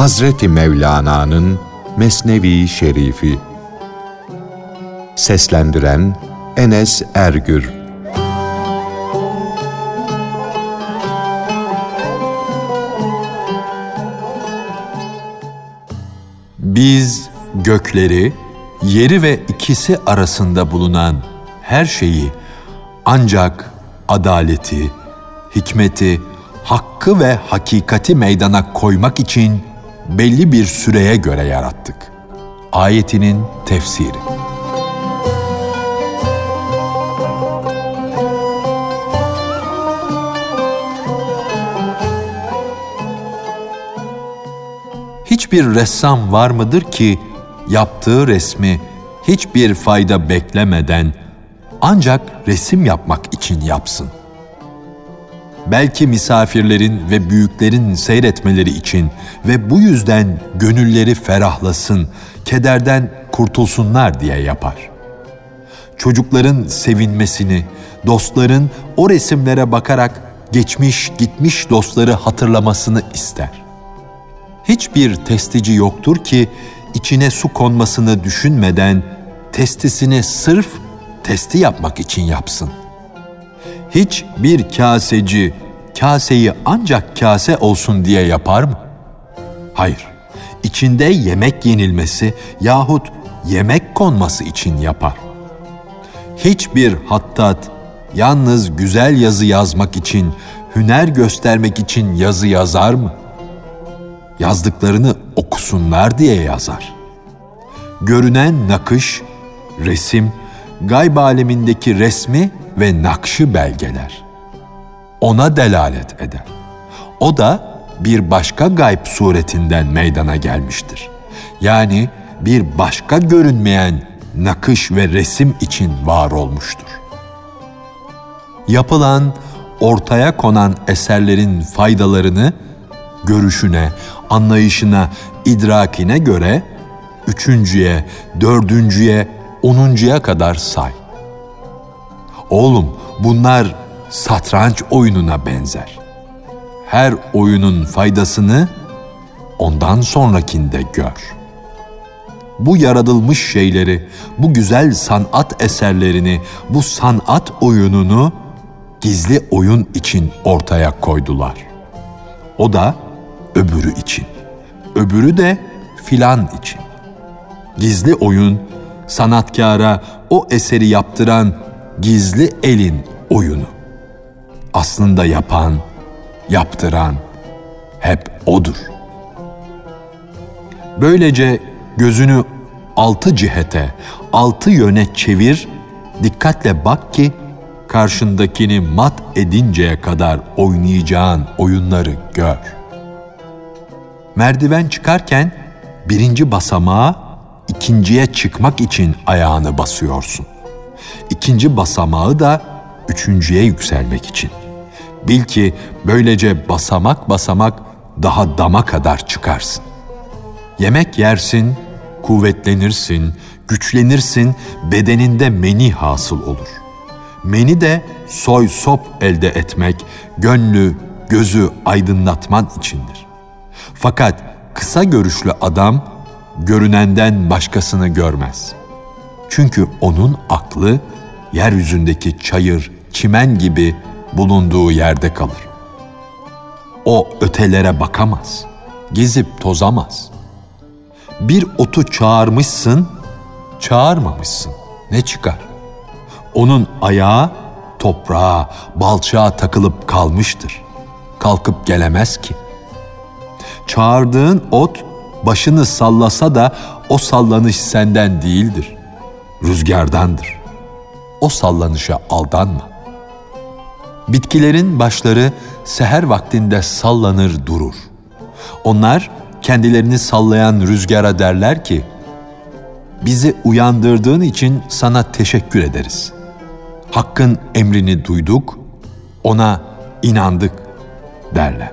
Hazreti Mevlana'nın Mesnevi Şerifi. Seslendiren Enes Ergür. Biz gökleri, yeri ve ikisi arasında bulunan her şeyi ancak adaleti, hikmeti, hakkı ve hakikati meydana koymak için belli bir süreye göre yarattık. Ayetinin tefsiri. Hiçbir ressam var mıdır ki yaptığı resmi hiçbir fayda beklemeden ancak resim yapmak için yapsın? Belki misafirlerin ve büyüklerin seyretmeleri için ve bu yüzden gönülleri ferahlasın, kederden kurtulsunlar diye yapar. Çocukların sevinmesini, dostların o resimlere bakarak geçmiş gitmiş dostları hatırlamasını ister. Hiçbir testici yoktur ki içine su konmasını düşünmeden testisini sırf testi yapmak için yapsın hiç bir kaseci kaseyi ancak kase olsun diye yapar mı? Hayır. İçinde yemek yenilmesi yahut yemek konması için yapar. Hiçbir hattat yalnız güzel yazı yazmak için, hüner göstermek için yazı yazar mı? Yazdıklarını okusunlar diye yazar. Görünen nakış, resim, gayb alemindeki resmi ve nakşı belgeler. Ona delalet eder. O da bir başka gayb suretinden meydana gelmiştir. Yani bir başka görünmeyen nakış ve resim için var olmuştur. Yapılan, ortaya konan eserlerin faydalarını görüşüne, anlayışına, idrakine göre üçüncüye, dördüncüye, onuncuya kadar say. Oğlum bunlar satranç oyununa benzer. Her oyunun faydasını ondan sonrakinde gör. Bu yaratılmış şeyleri, bu güzel sanat eserlerini, bu sanat oyununu gizli oyun için ortaya koydular. O da öbürü için. Öbürü de filan için. Gizli oyun sanatkara o eseri yaptıran gizli elin oyunu. Aslında yapan, yaptıran hep odur. Böylece gözünü altı cihete, altı yöne çevir, dikkatle bak ki karşındakini mat edinceye kadar oynayacağın oyunları gör. Merdiven çıkarken birinci basamağa ikinciye çıkmak için ayağını basıyorsun. İkinci basamağı da üçüncüye yükselmek için. Bil ki böylece basamak basamak daha dama kadar çıkarsın. Yemek yersin, kuvvetlenirsin, güçlenirsin, bedeninde meni hasıl olur. Meni de soy sop elde etmek, gönlü, gözü aydınlatman içindir. Fakat kısa görüşlü adam görünenden başkasını görmez. Çünkü onun aklı yeryüzündeki çayır, çimen gibi bulunduğu yerde kalır. O ötelere bakamaz, gezip tozamaz. Bir otu çağırmışsın, çağırmamışsın. Ne çıkar? Onun ayağı toprağa, balçağa takılıp kalmıştır. Kalkıp gelemez ki. Çağırdığın ot başını sallasa da o sallanış senden değildir. Rüzgardandır o sallanışa aldanma. Bitkilerin başları seher vaktinde sallanır durur. Onlar kendilerini sallayan rüzgara derler ki, bizi uyandırdığın için sana teşekkür ederiz. Hakkın emrini duyduk, ona inandık derler.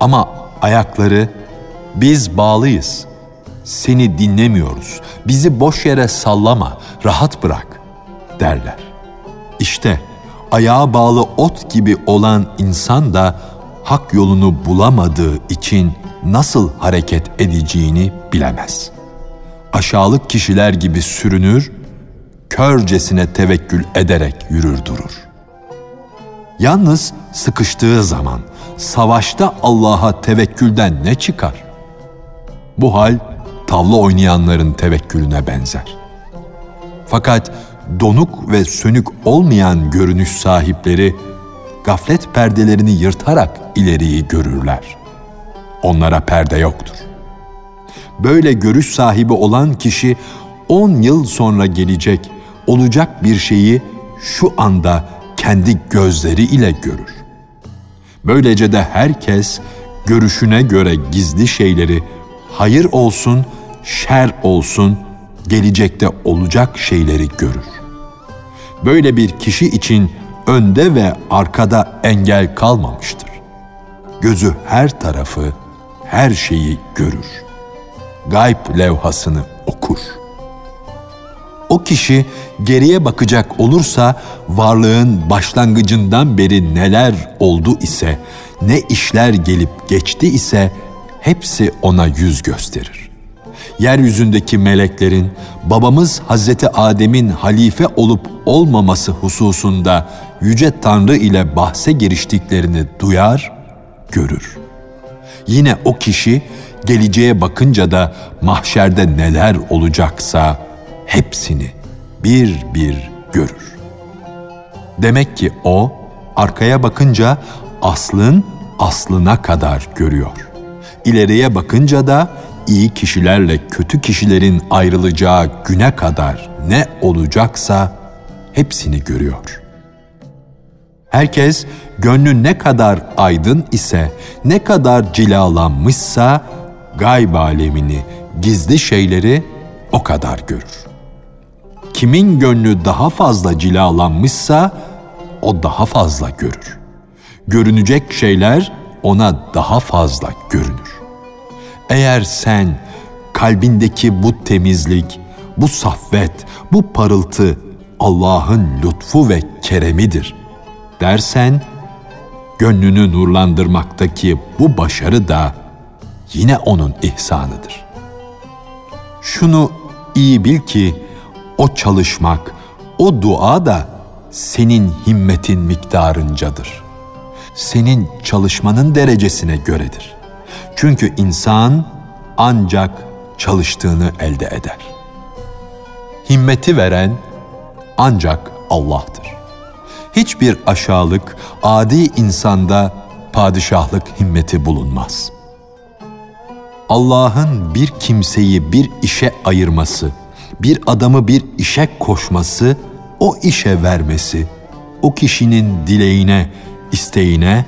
Ama ayakları biz bağlıyız. Seni dinlemiyoruz. Bizi boş yere sallama, rahat bırak derler. İşte ayağa bağlı ot gibi olan insan da hak yolunu bulamadığı için nasıl hareket edeceğini bilemez. Aşağılık kişiler gibi sürünür, körcesine tevekkül ederek yürür durur. Yalnız sıkıştığı zaman savaşta Allah'a tevekkülden ne çıkar? Bu hal tavla oynayanların tevekkülüne benzer. Fakat donuk ve sönük olmayan görünüş sahipleri gaflet perdelerini yırtarak ileriyi görürler. Onlara perde yoktur. Böyle görüş sahibi olan kişi on yıl sonra gelecek, olacak bir şeyi şu anda kendi gözleri ile görür. Böylece de herkes görüşüne göre gizli şeyleri hayır olsun, şer olsun, gelecekte olacak şeyleri görür. Böyle bir kişi için önde ve arkada engel kalmamıştır. Gözü her tarafı, her şeyi görür. Gayb levhasını okur. O kişi geriye bakacak olursa varlığın başlangıcından beri neler oldu ise, ne işler gelip geçti ise hepsi ona yüz gösterir. Yeryüzündeki meleklerin babamız Hazreti Adem'in halife olup olmaması hususunda yüce Tanrı ile bahse giriştiklerini duyar, görür. Yine o kişi geleceğe bakınca da mahşerde neler olacaksa hepsini bir bir görür. Demek ki o arkaya bakınca aslın aslına kadar görüyor. İleriye bakınca da iyi kişilerle kötü kişilerin ayrılacağı güne kadar ne olacaksa hepsini görüyor. Herkes gönlü ne kadar aydın ise, ne kadar cilalanmışsa gayb alemini, gizli şeyleri o kadar görür. Kimin gönlü daha fazla cilalanmışsa o daha fazla görür. Görünecek şeyler ona daha fazla görünür. Eğer sen kalbindeki bu temizlik, bu saffet, bu parıltı Allah'ın lütfu ve keremidir dersen, gönlünü nurlandırmaktaki bu başarı da yine onun ihsanıdır. Şunu iyi bil ki o çalışmak, o dua da senin himmetin miktarıncadır. Senin çalışmanın derecesine göredir. Çünkü insan ancak çalıştığını elde eder. Himmeti veren ancak Allah'tır. Hiçbir aşağılık adi insanda padişahlık himmeti bulunmaz. Allah'ın bir kimseyi bir işe ayırması, bir adamı bir işe koşması, o işe vermesi, o kişinin dileğine, isteğine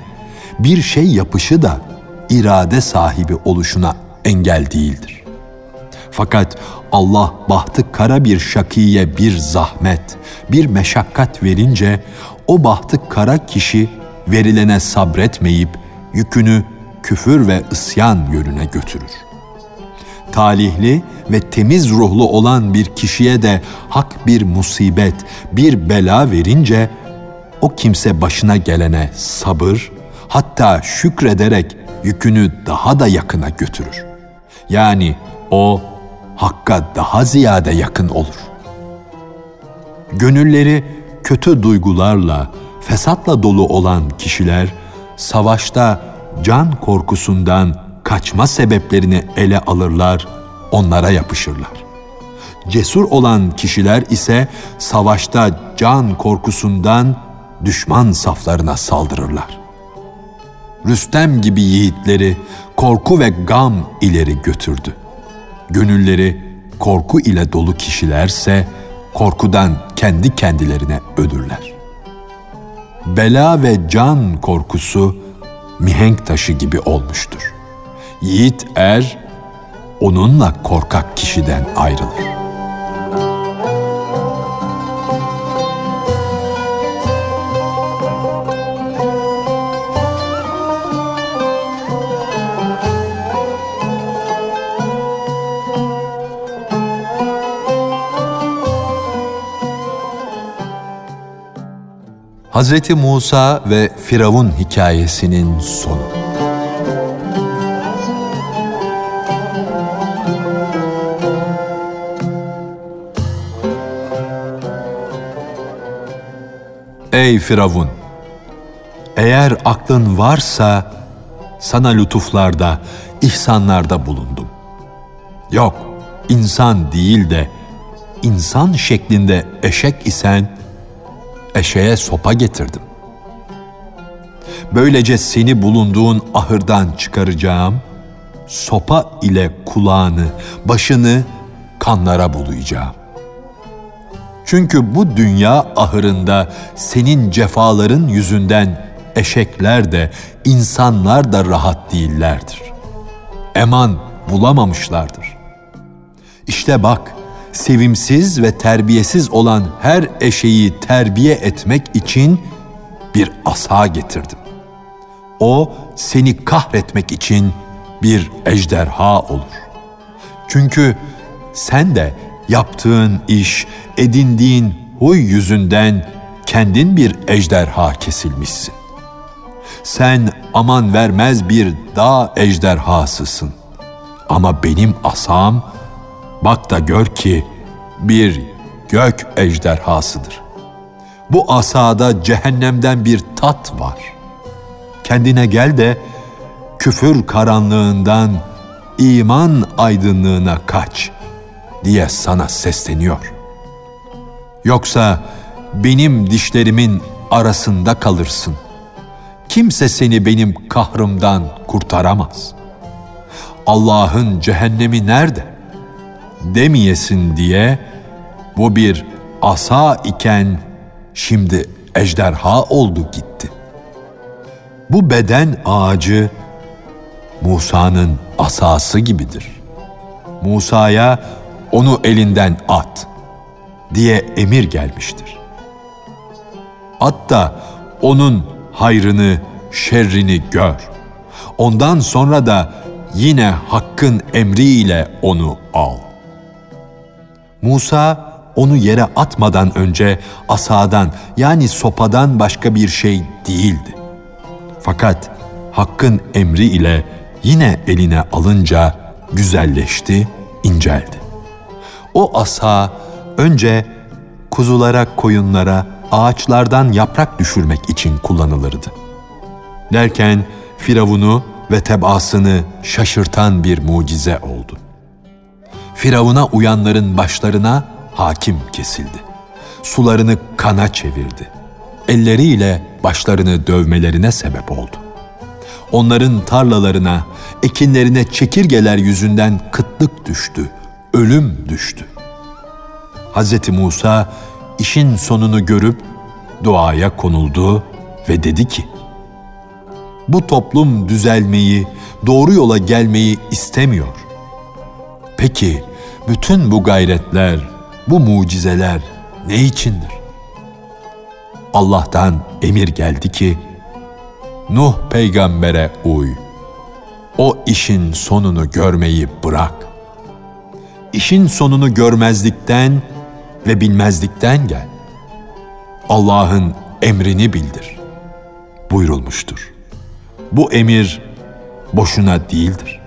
bir şey yapışı da irade sahibi oluşuna engel değildir. Fakat Allah bahtı kara bir şakiye bir zahmet, bir meşakkat verince o bahtı kara kişi verilene sabretmeyip yükünü küfür ve isyan yönüne götürür.'' talihli ve temiz ruhlu olan bir kişiye de hak bir musibet, bir bela verince o kimse başına gelene sabır, hatta şükrederek yükünü daha da yakına götürür. Yani o hakka daha ziyade yakın olur. Gönülleri kötü duygularla, fesatla dolu olan kişiler savaşta can korkusundan kaçma sebeplerini ele alırlar, onlara yapışırlar. Cesur olan kişiler ise savaşta can korkusundan düşman saflarına saldırırlar. Rüstem gibi yiğitleri korku ve gam ileri götürdü. Gönülleri korku ile dolu kişilerse korkudan kendi kendilerine ölürler. Bela ve can korkusu mihenk taşı gibi olmuştur. Yiğit er, onunla korkak kişiden ayrılır. Hazreti Musa ve Firavun hikayesinin sonu. Ey Firavun! Eğer aklın varsa sana lütuflarda, ihsanlarda bulundum. Yok, insan değil de insan şeklinde eşek isen eşeğe sopa getirdim. Böylece seni bulunduğun ahırdan çıkaracağım, sopa ile kulağını, başını kanlara bulayacağım. Çünkü bu dünya ahırında senin cefaların yüzünden eşekler de, insanlar da rahat değillerdir. Eman bulamamışlardır. İşte bak, sevimsiz ve terbiyesiz olan her eşeği terbiye etmek için bir asa getirdim. O seni kahretmek için bir ejderha olur. Çünkü sen de yaptığın iş, edindiğin huy yüzünden kendin bir ejderha kesilmişsin. Sen aman vermez bir dağ ejderhasısın. Ama benim asam, bak da gör ki bir gök ejderhasıdır. Bu asada cehennemden bir tat var. Kendine gel de küfür karanlığından iman aydınlığına kaç diye sana sesleniyor. Yoksa benim dişlerimin arasında kalırsın. Kimse seni benim kahrımdan kurtaramaz. Allah'ın cehennemi nerede? Demeyesin diye bu bir asa iken şimdi ejderha oldu gitti. Bu beden ağacı Musa'nın asası gibidir. Musa'ya onu elinden at diye emir gelmiştir. At da onun hayrını, şerrini gör. Ondan sonra da yine hakkın emriyle onu al. Musa onu yere atmadan önce asadan yani sopadan başka bir şey değildi. Fakat hakkın emri ile yine eline alınca güzelleşti, inceldi. O asa önce kuzulara, koyunlara, ağaçlardan yaprak düşürmek için kullanılırdı. Derken Firavun'u ve tebaasını şaşırtan bir mucize oldu. Firavun'a uyanların başlarına hakim kesildi. Sularını kana çevirdi. Elleriyle başlarını dövmelerine sebep oldu. Onların tarlalarına, ekinlerine çekirgeler yüzünden kıtlık düştü, ölüm düştü. Hz. Musa işin sonunu görüp duaya konuldu ve dedi ki, bu toplum düzelmeyi, doğru yola gelmeyi istemiyor. Peki bütün bu gayretler, bu mucizeler ne içindir? Allah'tan emir geldi ki, Nuh peygambere uy. O işin sonunu görmeyi bırak. İşin sonunu görmezlikten ve bilmezlikten gel. Allah'ın emrini bildir. Buyurulmuştur. Bu emir boşuna değildir.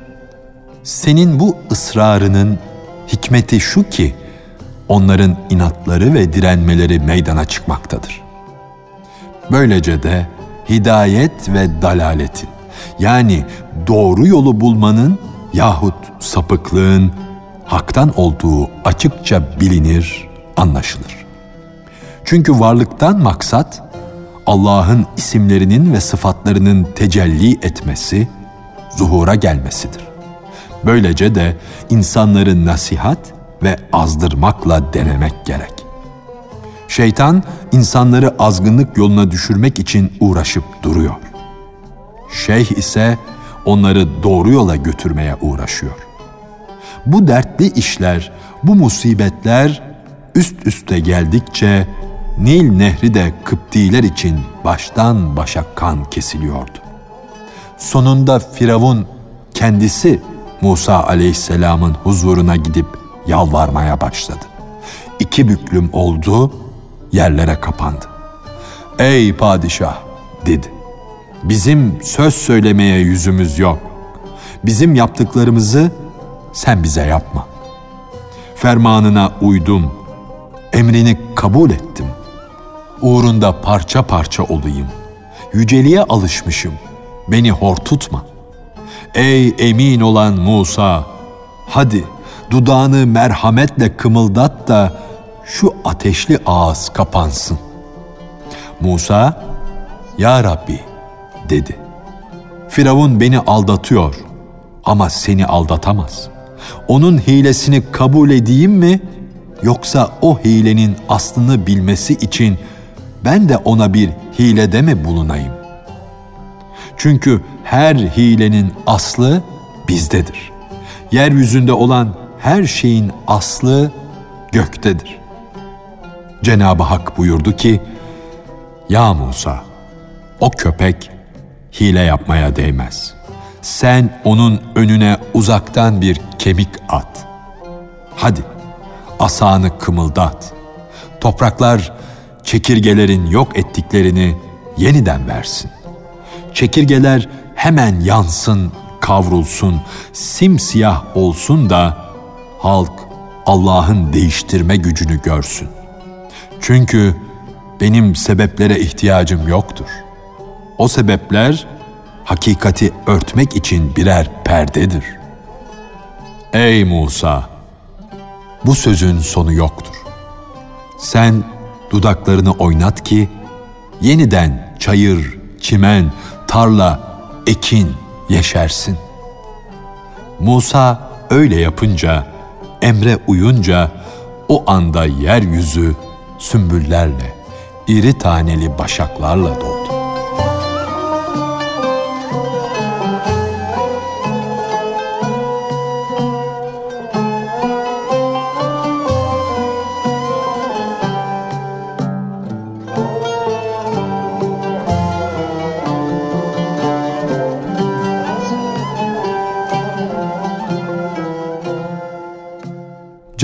Senin bu ısrarının hikmeti şu ki, onların inatları ve direnmeleri meydana çıkmaktadır. Böylece de hidayet ve dalaletin yani doğru yolu bulmanın yahut sapıklığın haktan olduğu açıkça bilinir, anlaşılır. Çünkü varlıktan maksat Allah'ın isimlerinin ve sıfatlarının tecelli etmesi, zuhura gelmesidir. Böylece de insanları nasihat ve azdırmakla denemek gerek. Şeytan insanları azgınlık yoluna düşürmek için uğraşıp duruyor. Şeyh ise onları doğru yola götürmeye uğraşıyor. Bu dertli işler, bu musibetler üst üste geldikçe Nil nehri de Kıptiler için baştan başa kan kesiliyordu. Sonunda Firavun kendisi Musa aleyhisselamın huzuruna gidip yalvarmaya başladı. İki büklüm oldu, yerlere kapandı. Ey padişah dedi. Bizim söz söylemeye yüzümüz yok. Bizim yaptıklarımızı sen bize yapma. Fermanına uydum, emrini kabul ettim. Uğrunda parça parça olayım. Yüceliğe alışmışım. Beni hor tutma. Ey emin olan Musa, hadi dudağını merhametle kımıldat da şu ateşli ağız kapansın. Musa, Ya Rabbi dedi. Firavun beni aldatıyor ama seni aldatamaz. Onun hilesini kabul edeyim mi yoksa o hilenin aslını bilmesi için ben de ona bir hilede mi bulunayım? Çünkü her hilenin aslı bizdedir. Yeryüzünde olan her şeyin aslı göktedir. Cenab-ı Hak buyurdu ki, Ya Musa, o köpek hile yapmaya değmez. Sen onun önüne uzaktan bir kemik at. Hadi, asanı kımıldat. Topraklar çekirgelerin yok ettiklerini yeniden versin. Çekirgeler hemen yansın, kavrulsun, simsiyah olsun da halk Allah'ın değiştirme gücünü görsün. Çünkü benim sebeplere ihtiyacım yoktur. O sebepler hakikati örtmek için birer perdedir. Ey Musa! Bu sözün sonu yoktur. Sen dudaklarını oynat ki yeniden çayır, çimen, tarla, ekin yeşersin. Musa öyle yapınca, emre uyunca o anda yeryüzü sümbüllerle, iri taneli başaklarla doldu.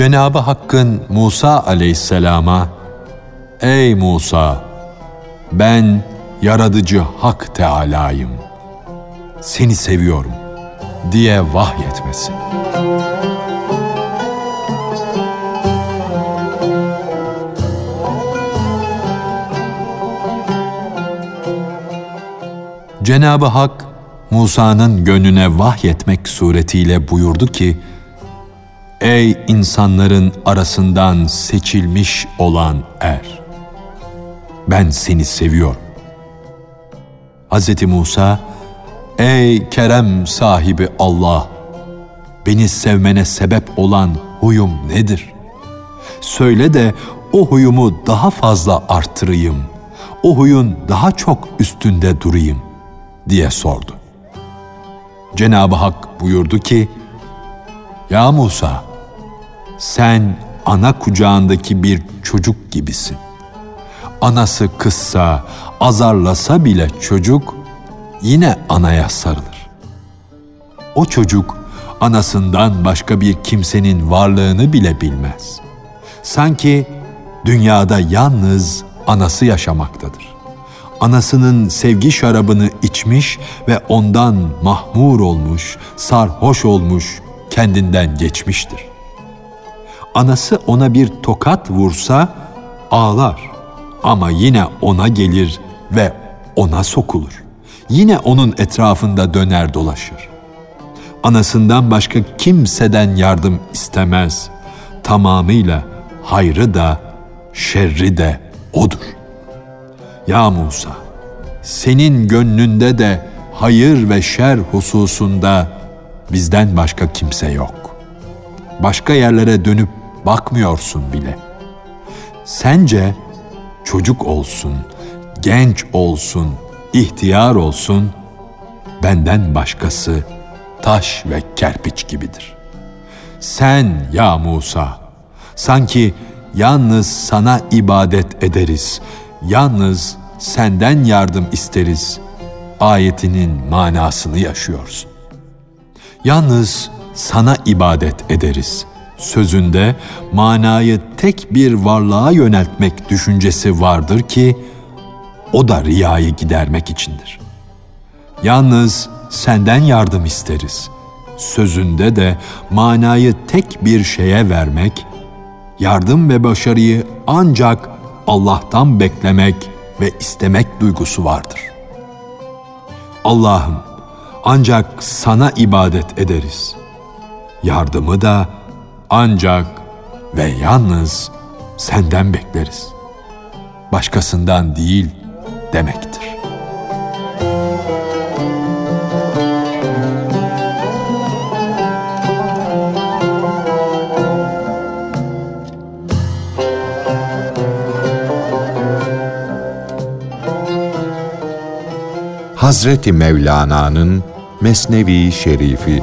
Cenabı Hakk'ın Musa aleyhisselama Ey Musa ben yaratıcı Hak Teala'yım. Seni seviyorum diye vahyetmesi. Cenabı Hak Musa'nın gönlüne vahyetmek suretiyle buyurdu ki Ey insanların arasından seçilmiş olan er! Ben seni seviyorum. Hz. Musa, Ey kerem sahibi Allah! Beni sevmene sebep olan huyum nedir? Söyle de o huyumu daha fazla artırayım, o huyun daha çok üstünde durayım diye sordu. Cenab-ı Hak buyurdu ki, Ya Musa, sen ana kucağındaki bir çocuk gibisin. Anası kızsa, azarlasa bile çocuk yine anaya sarılır. O çocuk anasından başka bir kimsenin varlığını bile bilmez. Sanki dünyada yalnız anası yaşamaktadır. Anasının sevgi şarabını içmiş ve ondan mahmur olmuş, sarhoş olmuş, kendinden geçmiştir anası ona bir tokat vursa ağlar ama yine ona gelir ve ona sokulur. Yine onun etrafında döner dolaşır. Anasından başka kimseden yardım istemez. Tamamıyla hayrı da şerri de odur. Ya Musa, senin gönlünde de hayır ve şer hususunda bizden başka kimse yok. Başka yerlere dönüp bakmıyorsun bile. Sence çocuk olsun, genç olsun, ihtiyar olsun, benden başkası taş ve kerpiç gibidir. Sen ya Musa, sanki yalnız sana ibadet ederiz, yalnız senden yardım isteriz ayetinin manasını yaşıyorsun. Yalnız sana ibadet ederiz sözünde manayı tek bir varlığa yöneltmek düşüncesi vardır ki o da riyayı gidermek içindir. Yalnız senden yardım isteriz. Sözünde de manayı tek bir şeye vermek, yardım ve başarıyı ancak Allah'tan beklemek ve istemek duygusu vardır. Allah'ım ancak sana ibadet ederiz. Yardımı da ancak ve yalnız senden bekleriz. Başkasından değil demektir. Hazreti Mevlana'nın Mesnevi Şerifi